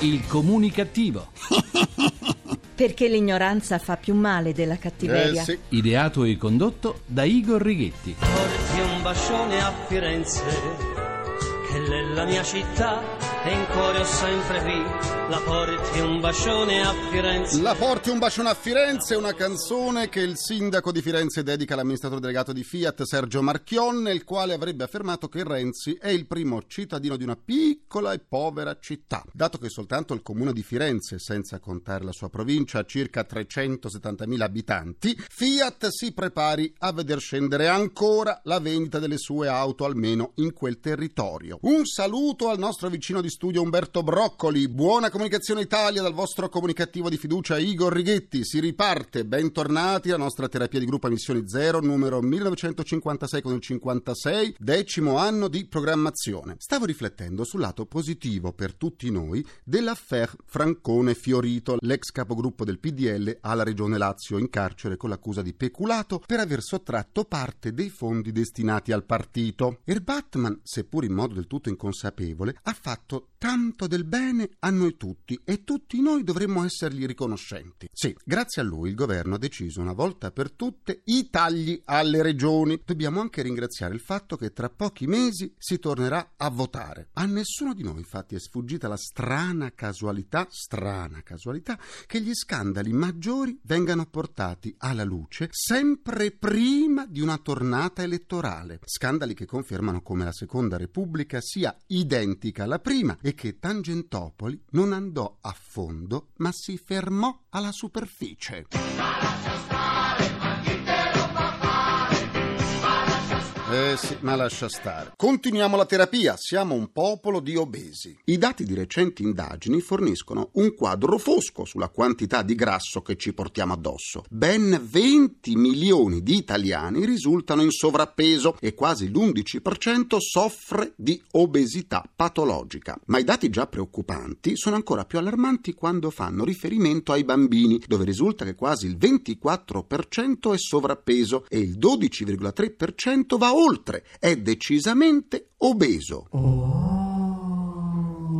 Il comunicativo. Perché l'ignoranza fa più male della cattiveria. Eh sì. Ideato e condotto da Igor Righetti. Porti un bacione a Firenze, che è la mia città, e in cuore ho sempre qui. La porti un bacione a Firenze. La porti un bacione a Firenze, una canzone che il sindaco di Firenze dedica all'amministratore delegato di Fiat Sergio Marchion, nel quale avrebbe affermato che Renzi è il primo cittadino di una piccola e povera città. Dato che soltanto il comune di Firenze, senza contare la sua provincia, ha circa 370.000 abitanti, Fiat si prepari a veder scendere ancora la vendita delle sue auto almeno in quel territorio. Un saluto al nostro vicino di studio Umberto Broccoli. Buona comunicazione Italia dal vostro comunicativo di fiducia Igor Righetti. Si riparte, bentornati alla nostra terapia di gruppo a missioni zero, numero 1956 con il 56, decimo anno di programmazione. Stavo riflettendo sul lato positivo per tutti noi dell'affaire Francone Fiorito, l'ex capogruppo del PDL alla regione Lazio in carcere con l'accusa di peculato per aver sottratto parte dei fondi destinati al partito. Er Batman, seppur in modo del tutto inconsapevole, ha fatto っと tanto del bene a noi tutti e tutti noi dovremmo essergli riconoscenti. Sì, grazie a lui il governo ha deciso una volta per tutte i tagli alle regioni. Dobbiamo anche ringraziare il fatto che tra pochi mesi si tornerà a votare. A nessuno di noi infatti è sfuggita la strana casualità, strana casualità, che gli scandali maggiori vengano portati alla luce sempre prima di una tornata elettorale. Scandali che confermano come la Seconda Repubblica sia identica alla prima e che Tangentopoli non andò a fondo ma si fermò alla superficie. Eh sì, ma lascia stare. Continuiamo la terapia, siamo un popolo di obesi. I dati di recenti indagini forniscono un quadro fosco sulla quantità di grasso che ci portiamo addosso. Ben 20 milioni di italiani risultano in sovrappeso e quasi l'11% soffre di obesità patologica. Ma i dati già preoccupanti sono ancora più allarmanti quando fanno riferimento ai bambini, dove risulta che quasi il 24% è sovrappeso e il 12,3% va oltre, è decisamente obeso.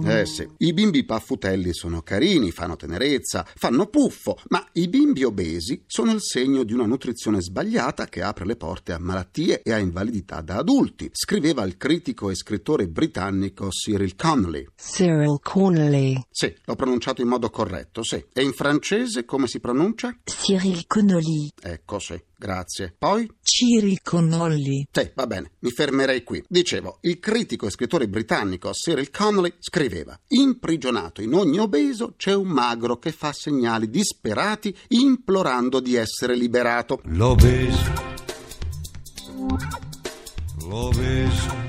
Eh sì, i bimbi paffutelli sono carini, fanno tenerezza, fanno puffo, ma i bimbi obesi sono il segno di una nutrizione sbagliata che apre le porte a malattie e a invalidità da adulti, scriveva il critico e scrittore britannico Cyril Connolly. Cyril Connolly. Sì, l'ho pronunciato in modo corretto, sì. E in francese come si pronuncia? Cyril Connolly. Ecco, sì. Grazie. Poi? Cyril Connolly. Sì, va bene, mi fermerei qui. Dicevo, il critico e scrittore britannico Cyril Connolly scriveva: Imprigionato in ogni obeso c'è un magro che fa segnali disperati implorando di essere liberato. L'obeso. L'obeso.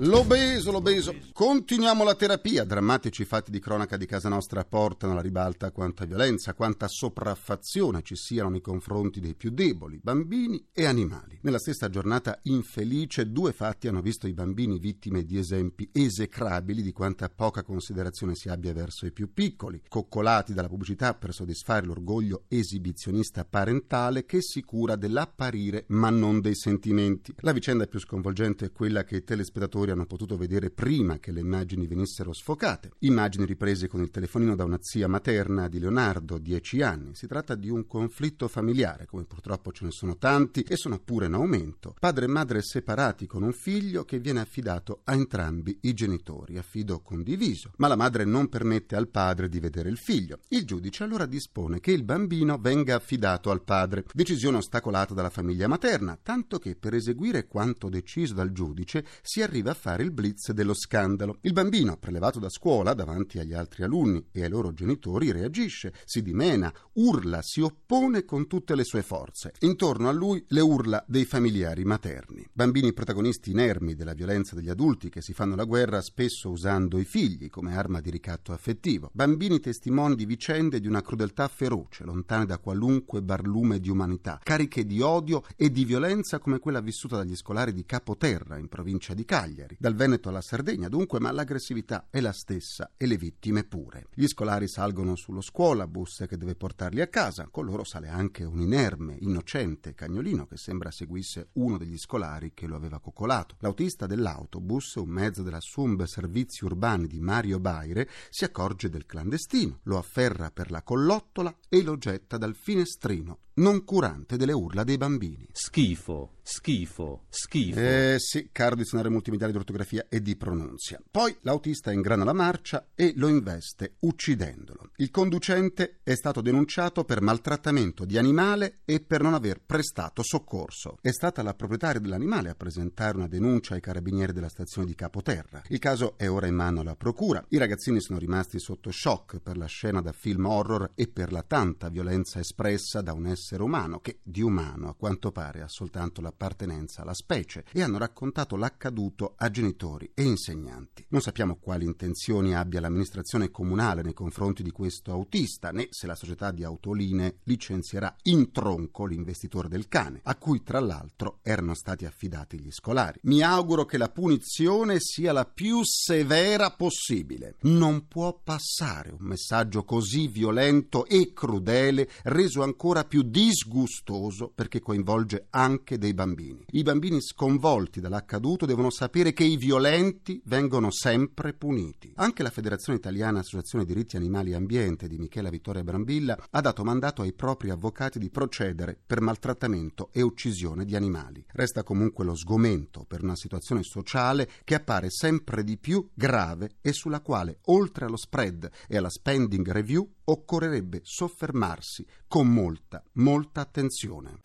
L'obeso, l'obeso. Continuiamo la terapia. Drammatici fatti di cronaca di casa nostra portano alla ribalta quanta violenza, quanta sopraffazione ci siano nei confronti dei più deboli, bambini e animali. Nella stessa giornata infelice, due fatti hanno visto i bambini vittime di esempi esecrabili di quanta poca considerazione si abbia verso i più piccoli, coccolati dalla pubblicità per soddisfare l'orgoglio esibizionista parentale che si cura dell'apparire ma non dei sentimenti. La vicenda più sconvolgente è quella che i telespettatori hanno potuto vedere prima che le immagini venissero sfocate. Immagini riprese con il telefonino da una zia materna di Leonardo, 10 anni. Si tratta di un conflitto familiare, come purtroppo ce ne sono tanti e sono pure in aumento. Padre e madre separati con un figlio che viene affidato a entrambi i genitori, affido condiviso. Ma la madre non permette al padre di vedere il figlio. Il giudice allora dispone che il bambino venga affidato al padre. Decisione ostacolata dalla famiglia materna, tanto che per eseguire quanto deciso dal giudice si arriva fare il blitz dello scandalo. Il bambino, prelevato da scuola davanti agli altri alunni e ai loro genitori, reagisce, si dimena, urla, si oppone con tutte le sue forze. Intorno a lui le urla dei familiari materni. Bambini protagonisti inermi della violenza degli adulti che si fanno la guerra spesso usando i figli come arma di ricatto affettivo. Bambini testimoni di vicende di una crudeltà feroce, lontane da qualunque barlume di umanità, cariche di odio e di violenza come quella vissuta dagli scolari di Capoterra in provincia di Cagliari pompieri. Dal Veneto alla Sardegna dunque, ma l'aggressività è la stessa e le vittime pure. Gli scolari salgono sullo scuolabus che deve portarli a casa, con loro sale anche un inerme, innocente cagnolino che sembra seguisse uno degli scolari che lo aveva coccolato. L'autista dell'autobus, un mezzo della SUMB Servizi Urbani di Mario Baire, si accorge del clandestino, lo afferra per la collottola e lo getta dal finestrino non curante delle urla dei bambini. Schifo, schifo, schifo. Eh sì, caro dizionario multimediale di ortografia e di pronunzia. Poi l'autista ingrana la marcia e lo investe, uccidendolo. Il conducente è stato denunciato per maltrattamento di animale e per non aver prestato soccorso. È stata la proprietaria dell'animale a presentare una denuncia ai carabinieri della stazione di Capoterra. Il caso è ora in mano alla procura. I ragazzini sono rimasti sotto shock per la scena da film horror e per la tanta violenza espressa da un essere essere umano che di umano a quanto pare ha soltanto l'appartenenza alla specie e hanno raccontato l'accaduto a genitori e insegnanti. Non sappiamo quali intenzioni abbia l'amministrazione comunale nei confronti di questo autista né se la società di autoline licenzierà in tronco l'investitore del cane, a cui tra l'altro erano stati affidati gli scolari. Mi auguro che la punizione sia la più severa possibile. Non può passare un messaggio così violento e crudele reso ancora più disgustoso perché coinvolge anche dei bambini. I bambini sconvolti dall'accaduto devono sapere che i violenti vengono sempre puniti. Anche la Federazione Italiana Associazione Diritti Animali e Ambiente di Michela Vittoria Brambilla ha dato mandato ai propri avvocati di procedere per maltrattamento e uccisione di animali. Resta comunque lo sgomento per una situazione sociale che appare sempre di più grave e sulla quale, oltre allo spread e alla spending review, occorrerebbe soffermarsi con molta, molta attenzione.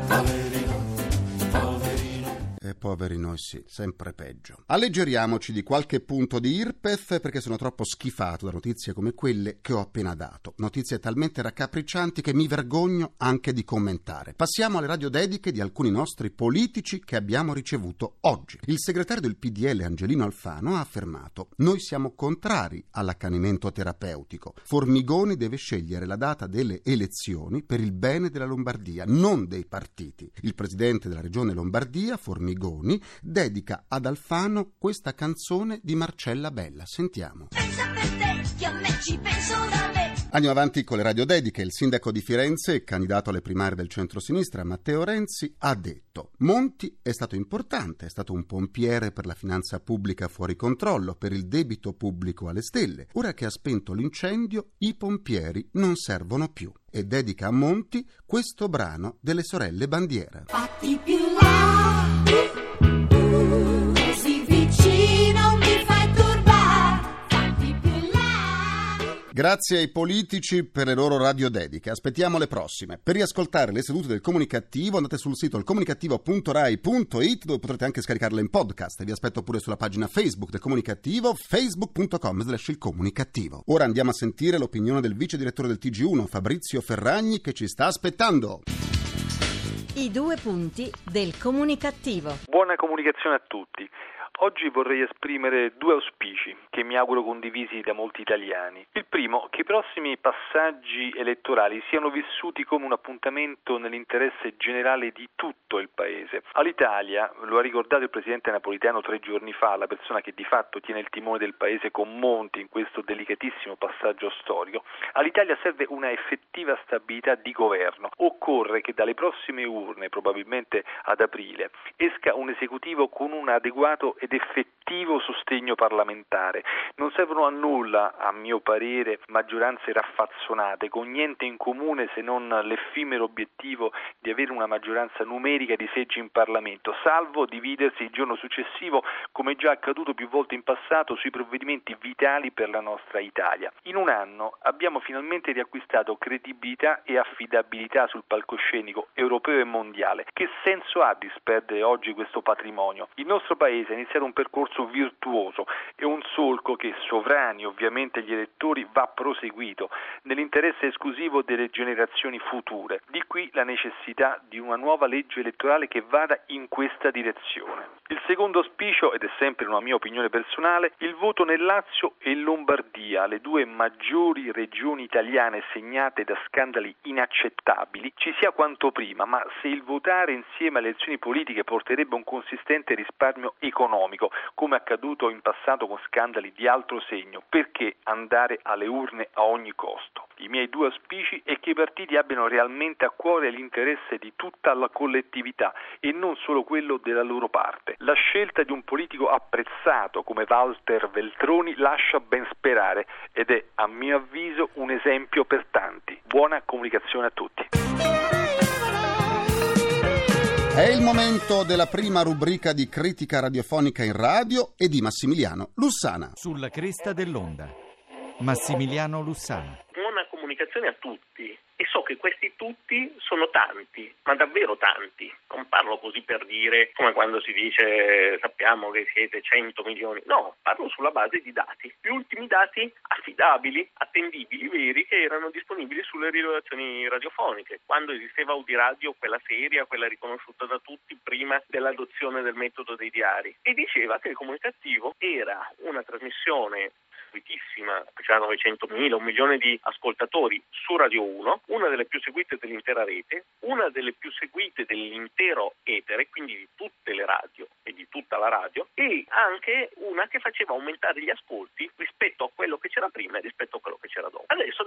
E poveri noi sì, sempre peggio. Alleggeriamoci di qualche punto di IRPEF perché sono troppo schifato da notizie come quelle che ho appena dato. Notizie talmente raccapriccianti che mi vergogno anche di commentare. Passiamo alle radiodediche di alcuni nostri politici che abbiamo ricevuto oggi. Il segretario del PDL Angelino Alfano ha affermato: Noi siamo contrari all'accanimento terapeutico. Formigoni deve scegliere la data delle elezioni per il bene della Lombardia, non dei partiti. Il presidente della regione Lombardia, Formigoni, Formigoni dedica ad Alfano questa canzone di Marcella Bella. Sentiamo. Pensa per te, che a me ci penso da me. Andiamo avanti con le radiodediche. Il sindaco di Firenze candidato alle primarie del centro-sinistra, Matteo Renzi, ha detto Monti è stato importante, è stato un pompiere per la finanza pubblica fuori controllo, per il debito pubblico alle stelle. Ora che ha spento l'incendio, i pompieri non servono più. E dedica a Monti questo brano delle sorelle Bandiera. Fatti più là, Grazie ai politici per le loro radiodediche. Aspettiamo le prossime. Per riascoltare le sedute del comunicativo andate sul sito ilcomunicativo.rai.it dove potrete anche scaricarle in podcast. Vi aspetto pure sulla pagina Facebook del comunicativo facebook.com slash il comunicativo. Ora andiamo a sentire l'opinione del vice direttore del TG1 Fabrizio Ferragni che ci sta aspettando. I due punti del comunicativo. Buona comunicazione a tutti. Oggi vorrei esprimere due auspici che mi auguro condivisi da molti italiani. Il primo, che i prossimi passaggi elettorali siano vissuti come un appuntamento nell'interesse generale di tutto il Paese. All'Italia, lo ha ricordato il Presidente Napolitano tre giorni fa, la persona che di fatto tiene il timone del Paese con Monti in questo delicatissimo passaggio storico, all'Italia serve una effettiva stabilità di governo. Occorre che dalle prossime urne, probabilmente ad aprile, esca un esecutivo con un adeguato ed effettivo sostegno parlamentare. Non servono a nulla, a mio parere, maggioranze raffazzonate, con niente in comune se non l'effimero obiettivo di avere una maggioranza numerica di seggi in Parlamento, salvo dividersi il giorno successivo, come già accaduto più volte in passato, sui provvedimenti vitali per la nostra Italia. In un anno abbiamo finalmente riacquistato credibilità e affidabilità sul palcoscenico europeo e mondiale. Che senso ha disperdere oggi questo patrimonio? Il nostro Paese ha iniziato un percorso virtuoso e un solco che, sovrani ovviamente gli elettori, va proseguito nell'interesse esclusivo delle generazioni future. Di qui la necessità di una nuova legge elettorale che vada in questa direzione. Il secondo auspicio, ed è sempre una mia opinione personale, il voto nel Lazio e Lombardia, le due maggiori regioni italiane segnate da scandali inaccettabili, ci sia quanto prima, ma se il votare insieme alle elezioni politiche porterebbe un consistente risparmio economico, come accaduto in passato con scandali di altro segno, perché andare alle urne a ogni costo? I miei due auspici è che i partiti abbiano realmente a cuore l'interesse di tutta la collettività e non solo quello della loro parte. La scelta di un politico apprezzato come Walter Veltroni lascia ben sperare ed è a mio avviso un esempio per tanti. Buona comunicazione a tutti. È il momento della prima rubrica di critica radiofonica in radio e di Massimiliano Lussana. Sulla cresta dell'onda. Massimiliano Lussana. Comunicazione a tutti e so che questi tutti sono tanti, ma davvero tanti. Non parlo così per dire come quando si dice sappiamo che siete 100 milioni. No, parlo sulla base di dati. Gli ultimi dati affidabili, attendibili, veri che erano disponibili sulle rilevazioni radiofoniche. Quando esisteva Audiradio, quella seria, quella riconosciuta da tutti prima dell'adozione del metodo dei diari. E diceva che il comunicativo era una trasmissione seguitissima, c'erano 900.000, un milione di ascoltatori su Radio 1, una delle più seguite dell'intera rete, una delle più seguite dell'intero etere, quindi di tutte le radio e di tutta la radio, e anche una che faceva aumentare gli ascolti rispetto a quello che c'era prima e rispetto a quello che c'era dopo.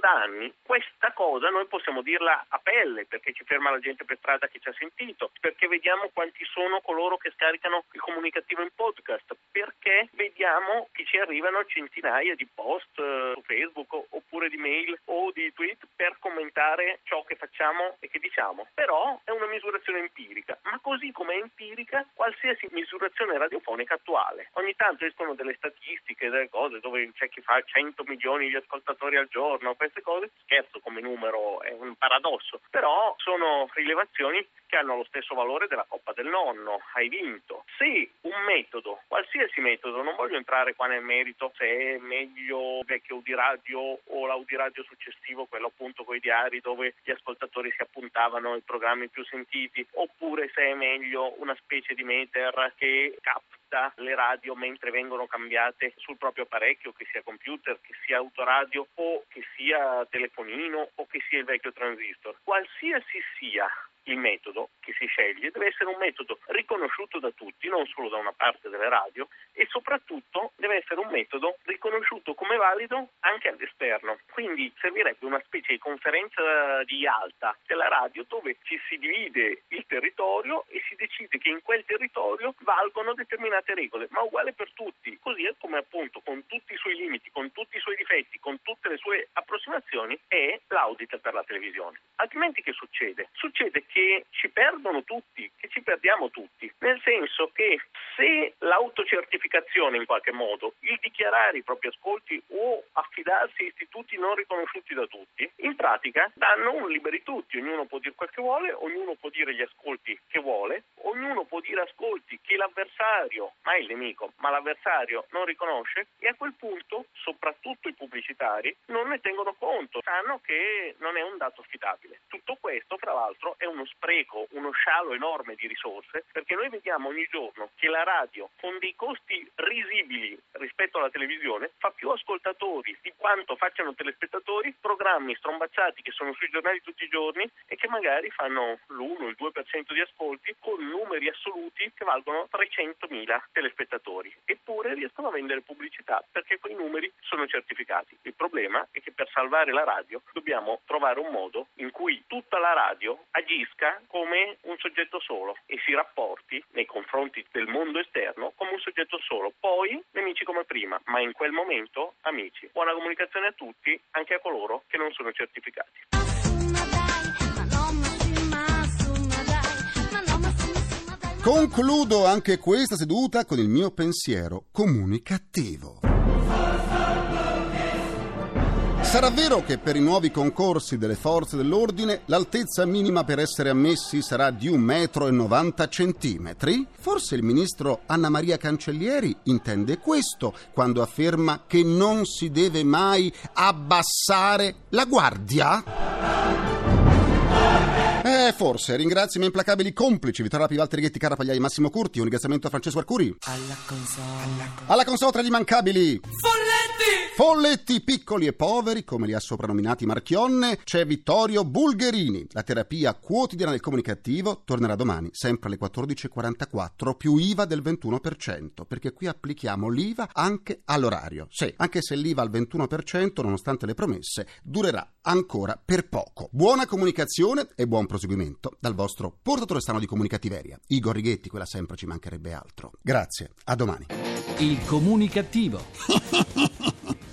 Adesso da anni questa cosa noi possiamo dirla a pelle perché ci ferma la gente per strada che ci ha sentito, perché vediamo quanti sono coloro che scaricano il comunicativo in podcast, perché vediamo che ci arrivano centinaia di post eh, su Facebook oppure di mail o di tweet per commentare ciò che facciamo e che diciamo. Però è una misurazione empirica, ma così come è empirica qualsiasi misurazione radiofonica attuale. Ogni tanto escono delle statistiche, delle cose dove c'è chi fa 100 milioni di ascoltatori al giorno, queste cose, scherzo come numero, è un paradosso, però sono rilevazioni che hanno lo stesso valore della Coppa del Nonno, hai vinto. Se un metodo, qualsiasi metodo, non voglio entrare qua nel merito se è meglio il vecchio Audiradio o l'Audiradio successivo, quello appunto con i diari dove gli ascoltatori si appuntavano ai programmi più sentiti, oppure se è meglio una specie di meter che capta le radio mentre vengono cambiate sul proprio apparecchio, che sia computer, che sia autoradio o che sia telefonino o che sia il vecchio transistor. Qualsiasi sia il metodo che si sceglie deve essere un metodo riconosciuto da tutti, non solo da una parte delle radio, e soprattutto deve essere un metodo riconosciuto come valido anche all'esterno. Quindi servirebbe una specie di conferenza di alta della radio dove ci si divide il territorio e si decide che in quel territorio valgono determinate regole, ma uguale per tutti. Così come appunto con tutti i suoi limiti, con tutti i suoi difetti, con tutte le sue approssimazioni è l'audit per la televisione. Altrimenti che succede? Succede ci perdono tutti, che ci perdiamo tutti, nel senso che se l'autocertificazione in qualche modo, il dichiarare i propri ascolti o affidarsi a istituti non riconosciuti da tutti, in pratica danno un liberi tutti, ognuno può dire quel che vuole, ognuno può dire gli ascolti che vuole, ognuno può dire ascolti che l'avversario, mai il nemico, ma l'avversario non riconosce e a quel punto soprattutto i pubblicitari non ne tengono conto, sanno che non è un dato affidabile. Tutto questo fra l'altro è uno spreco, uno scialo enorme di risorse perché noi vediamo ogni giorno che la radio con dei costi risibili rispetto alla televisione fa più ascoltatori di quanto facciano telespettatori programmi strombazzati che sono sui giornali tutti i giorni e che magari fanno l'1, il 2% di ascolti con numeri assoluti che valgono 300.000 telespettatori. Eppure riescono a vendere pubblicità perché quei numeri sono certificati. Il problema è che per salvare la radio dobbiamo trovare un modo in cui tutta la radio agisca come un soggetto solo e si rapporti nei confronti del mondo esterno come un soggetto solo. Poi nemici come prima, ma in quel momento amici. Buona comunicazione a tutti, anche a coloro che non sono certificati. Concludo anche questa seduta con il mio pensiero comunicativo. Sarà vero che per i nuovi concorsi delle forze dell'ordine l'altezza minima per essere ammessi sarà di 1,90 m? Forse il ministro Anna Maria Cancellieri intende questo quando afferma che non si deve mai abbassare la guardia? Eh, forse. Ringrazio i miei implacabili complici, Vittorio Rapi, Valtteri Ghetti, Cara Pagliai, Massimo Curti. Un ringraziamento a Francesco Arcuri. Alla console. Alla console tra gli immancabili. Folletti! Folletti piccoli e poveri, come li ha soprannominati Marchionne, c'è Vittorio Bulgherini. La terapia quotidiana del comunicativo tornerà domani, sempre alle 14.44, più IVA del 21%, perché qui applichiamo l'IVA anche all'orario. Sì, anche se l'IVA al 21%, nonostante le promesse, durerà ancora per poco. Buona comunicazione e buon proseguimento dal vostro portatore strano di comunicativeria. Igor Righetti, quella sempre ci mancherebbe altro. Grazie, a domani. Il comunicativo.